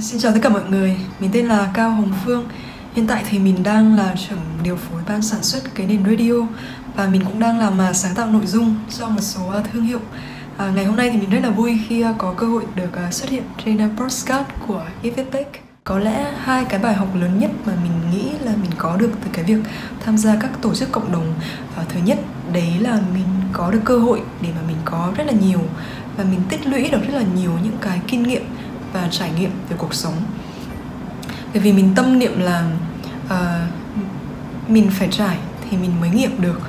Xin chào tất cả mọi người, mình tên là Cao Hồng Phương. Hiện tại thì mình đang là trưởng điều phối ban sản xuất cái nền radio Và mình cũng đang làm mà sáng tạo nội dung cho một số à, thương hiệu. À, Ngày hôm nay thì mình rất là vui khi à, có cơ hội được à, xuất hiện trên podcast của Tech. có lẽ hai cái bài học lớn nhất mà mình nghĩ là mình có được từ cái việc tham gia các tổ chức cộng đồng thứ nhất đấy là mình có được cơ hội để mà mình có rất là nhiều và mình tích lũy được rất là nhiều những cái kinh nghiệm và trải nghiệm về cuộc sống. Bởi vì mình tâm niệm là uh, mình phải trải thì mình mới nghiệm được.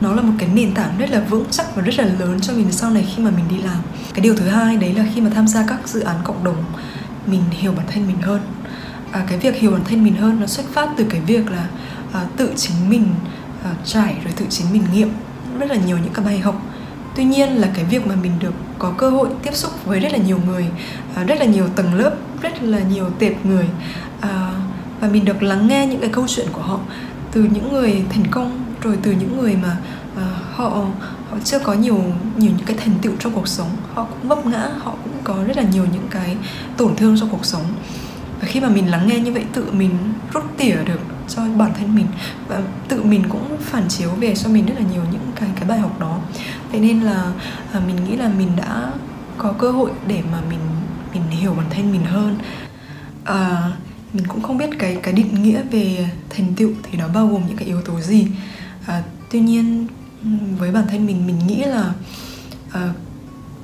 Nó là một cái nền tảng rất là vững chắc và rất là lớn cho mình sau này khi mà mình đi làm. Cái điều thứ hai đấy là khi mà tham gia các dự án cộng đồng mình hiểu bản thân mình hơn. À, cái việc hiểu bản thân mình hơn nó xuất phát từ cái việc là à, tự chính mình à, trải rồi tự chính mình nghiệm. Rất là nhiều những cái bài học tuy nhiên là cái việc mà mình được có cơ hội tiếp xúc với rất là nhiều người à, rất là nhiều tầng lớp, rất là nhiều tệp người à, và mình được lắng nghe những cái câu chuyện của họ từ những người thành công, rồi từ những người mà à, họ họ chưa có nhiều nhiều những cái thành tựu trong cuộc sống. Họ cũng vấp ngã, họ cũng có rất là nhiều những cái tổn thương trong cuộc sống. Và khi mà mình lắng nghe như vậy, tự mình rút tỉa được cho bản thân mình, và tự mình cũng phản chiếu về cho mình rất là nhiều những cái cái bài học đó. Vậy nên là à, mình nghĩ là mình đã có cơ hội để mà mình mình hiểu bản thân mình hơn. À, mình cũng không biết cái cái định nghĩa về thành tựu thì nó bao gồm những cái yếu tố gì. À, tuy nhiên với bản thân mình mình nghĩ là à,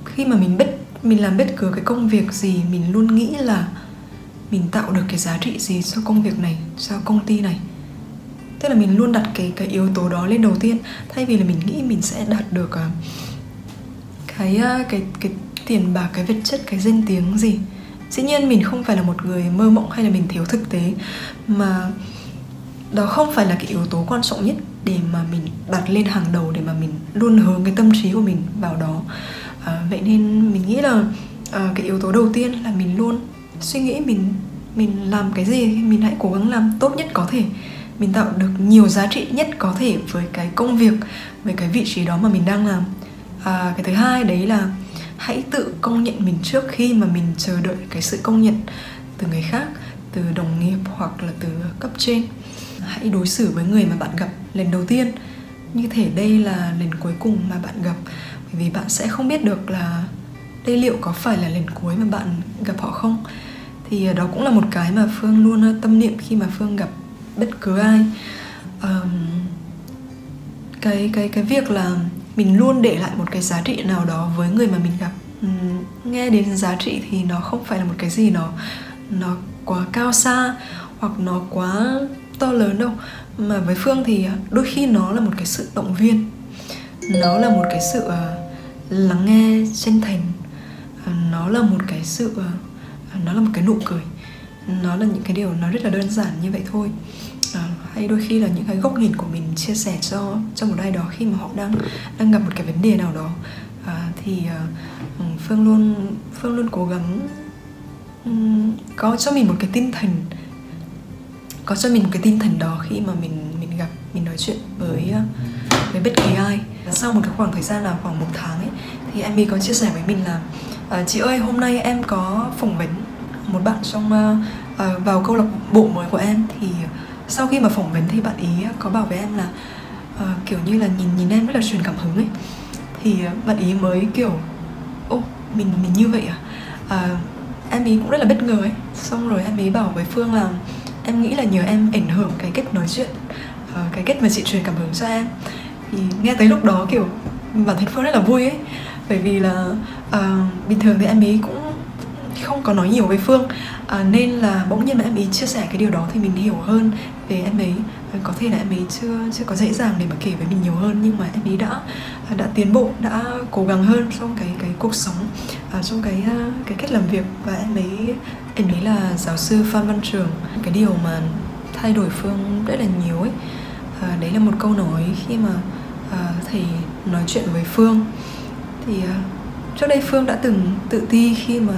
khi mà mình biết mình làm bất cứ cái công việc gì mình luôn nghĩ là mình tạo được cái giá trị gì cho công việc này cho công ty này tức là mình luôn đặt cái cái yếu tố đó lên đầu tiên. Thay vì là mình nghĩ mình sẽ đạt được uh, cái uh, cái cái tiền bạc cái vật chất cái danh tiếng gì. Dĩ nhiên mình không phải là một người mơ mộng hay là mình thiếu thực tế mà đó không phải là cái yếu tố quan trọng nhất để mà mình đặt lên hàng đầu để mà mình luôn hướng cái tâm trí của mình vào đó. À, vậy nên mình nghĩ là à, cái yếu tố đầu tiên là mình luôn suy nghĩ mình mình làm cái gì mình hãy cố gắng làm tốt nhất có thể mình tạo được nhiều giá trị nhất có thể với cái công việc với cái vị trí đó mà mình đang làm. À, cái thứ hai đấy là hãy tự công nhận mình trước khi mà mình chờ đợi cái sự công nhận từ người khác từ đồng nghiệp hoặc là từ cấp trên. Hãy đối xử với người mà bạn gặp lần đầu tiên. Như thể đây là lần cuối cùng mà bạn gặp bởi vì bạn sẽ không biết được là đây liệu có phải là lần cuối mà bạn gặp họ không. Thì ờ, đó cũng là một cái mà phương luôn ờ, tâm niệm khi mà phương gặp bất cứ ai. Um, cái cái cái việc là mình luôn để lại một cái giá trị nào đó với người mà mình gặp um, nghe đến giá trị thì nó không phải là một cái gì nó nó quá cao xa hoặc nó quá to lớn đâu. Mà với phương thì à, đôi khi nó là một cái sự động viên. Nó là một cái sự uh, lắng nghe chân thành. Uh, nó là một cái sự uh, nó là một cái nụ cười nó là những cái điều nó rất là đơn giản như vậy thôi. À, hay đôi khi là những cái góc nhìn của mình chia sẻ cho cho một ai đó khi mà họ đang đang gặp một cái vấn đề nào đó. À, thì uh, phương luôn phương luôn cố gắng um, có cho mình một cái tinh thần có cho mình một cái tinh thần đó khi mà mình mình gặp mình nói chuyện với à, với bất kỳ ai. Sau một cái khoảng thời gian là khoảng một tháng ấy thì em có chia sẻ với mình là à, chị ơi hôm nay em có phỏng vấn một bạn trong uh, uh, vào câu lạc bộ mới của em thì sau khi mà phỏng vấn thì bạn ý có bảo với em là uh, kiểu như là nhìn nhìn em rất là truyền cảm hứng ấy. Thì bạn ý mới kiểu ô mình mình như vậy à? Uh, em ý cũng rất là bất ngờ ấy. Xong rồi em ý bảo với phương là em nghĩ là nhờ em ảnh hưởng cái cách nói chuyện uh, cái cách mà chị truyền cảm hứng cho em. Thì nghe tới lúc đó kiểu bản thân phương rất là vui ấy. Bởi vì là uh, bình thường thì em ý cũng không có nói nhiều với phương. À, nên là bỗng nhiên mà em ý chia sẻ cái điều đó thì mình hiểu hơn về em ấy. Có thể là em ấy chưa chưa có dễ dàng để mà kể với mình nhiều hơn nhưng mà em ấy đã đã tiến bộ đã cố gắng hơn trong cái cái cuộc sống à, trong cái à, cái cách làm việc. Và em ấy em ấy là giáo sư Phan Văn Trường. Cái điều mà thay đổi phương rất là nhiều ấy. À, đấy là một câu nói khi mà à, thầy nói chuyện với phương. Thì à, trước đây phương đã từng tự ti khi mà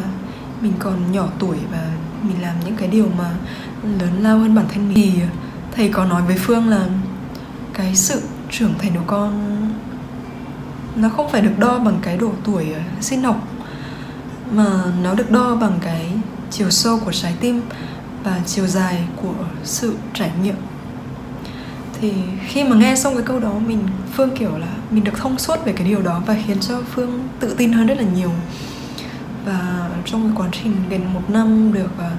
mình còn nhỏ tuổi và mình làm những cái điều mà lớn lao hơn bản thân mình. Thì thầy có nói với phương là cái sự trưởng thành của con nó không phải được đo bằng cái độ tuổi ờ, sinh học, mà nó được đo bằng cái chiều sâu của trái tim và chiều dài của sự trải nghiệm. Thì khi mà nghe xong cái câu đó, mình, phương kiểu là mình được thông suốt về cái điều đó và khiến cho phương tự tin hơn rất là nhiều và trong cái quá trình gần một năm được ờ,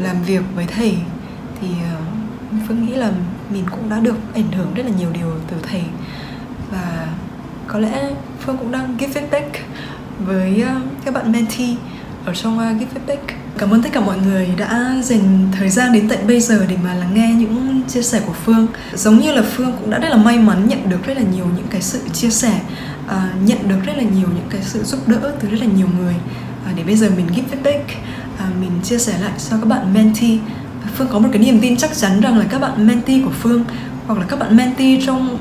làm việc với thầy thì ờ, phương nghĩ là mình cũng đã được ảnh hưởng rất là nhiều điều từ thầy. Và có lẽ phương cũng đang give feedback với ờ, các bạn mentee ở trong give feedback. Cảm ơn tất cả mọi người đã dành thời gian đến tận bây giờ để mà lắng nghe những chia sẻ của Phương. Giống như là Phương cũng đã rất là may mắn nhận được rất là nhiều những cái sự chia sẻ, à, nhận được rất là nhiều những cái sự giúp đỡ từ rất là nhiều người. À, để bây giờ mình give feedback, à, mình chia sẻ lại cho các bạn mentee. Phương có một cái niềm tin chắc chắn rằng là các bạn mentee của Phương hoặc là các bạn mentee trong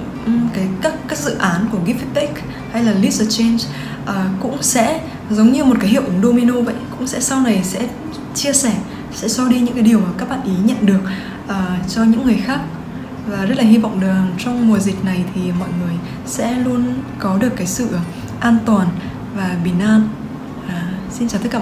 cái các các dự án của Give Feedback hay là List Change uh, cũng sẽ giống như một cái hiệu ứng domino vậy cũng sẽ sau này sẽ chia sẻ sẽ so đi những cái điều mà các bạn ý nhận được uh, cho những người khác. Và rất là hy vọng rằng trong mùa dịch này thì mọi người sẽ luôn có được cái sự an toàn và bình an. À, xin chào tất cả mọi người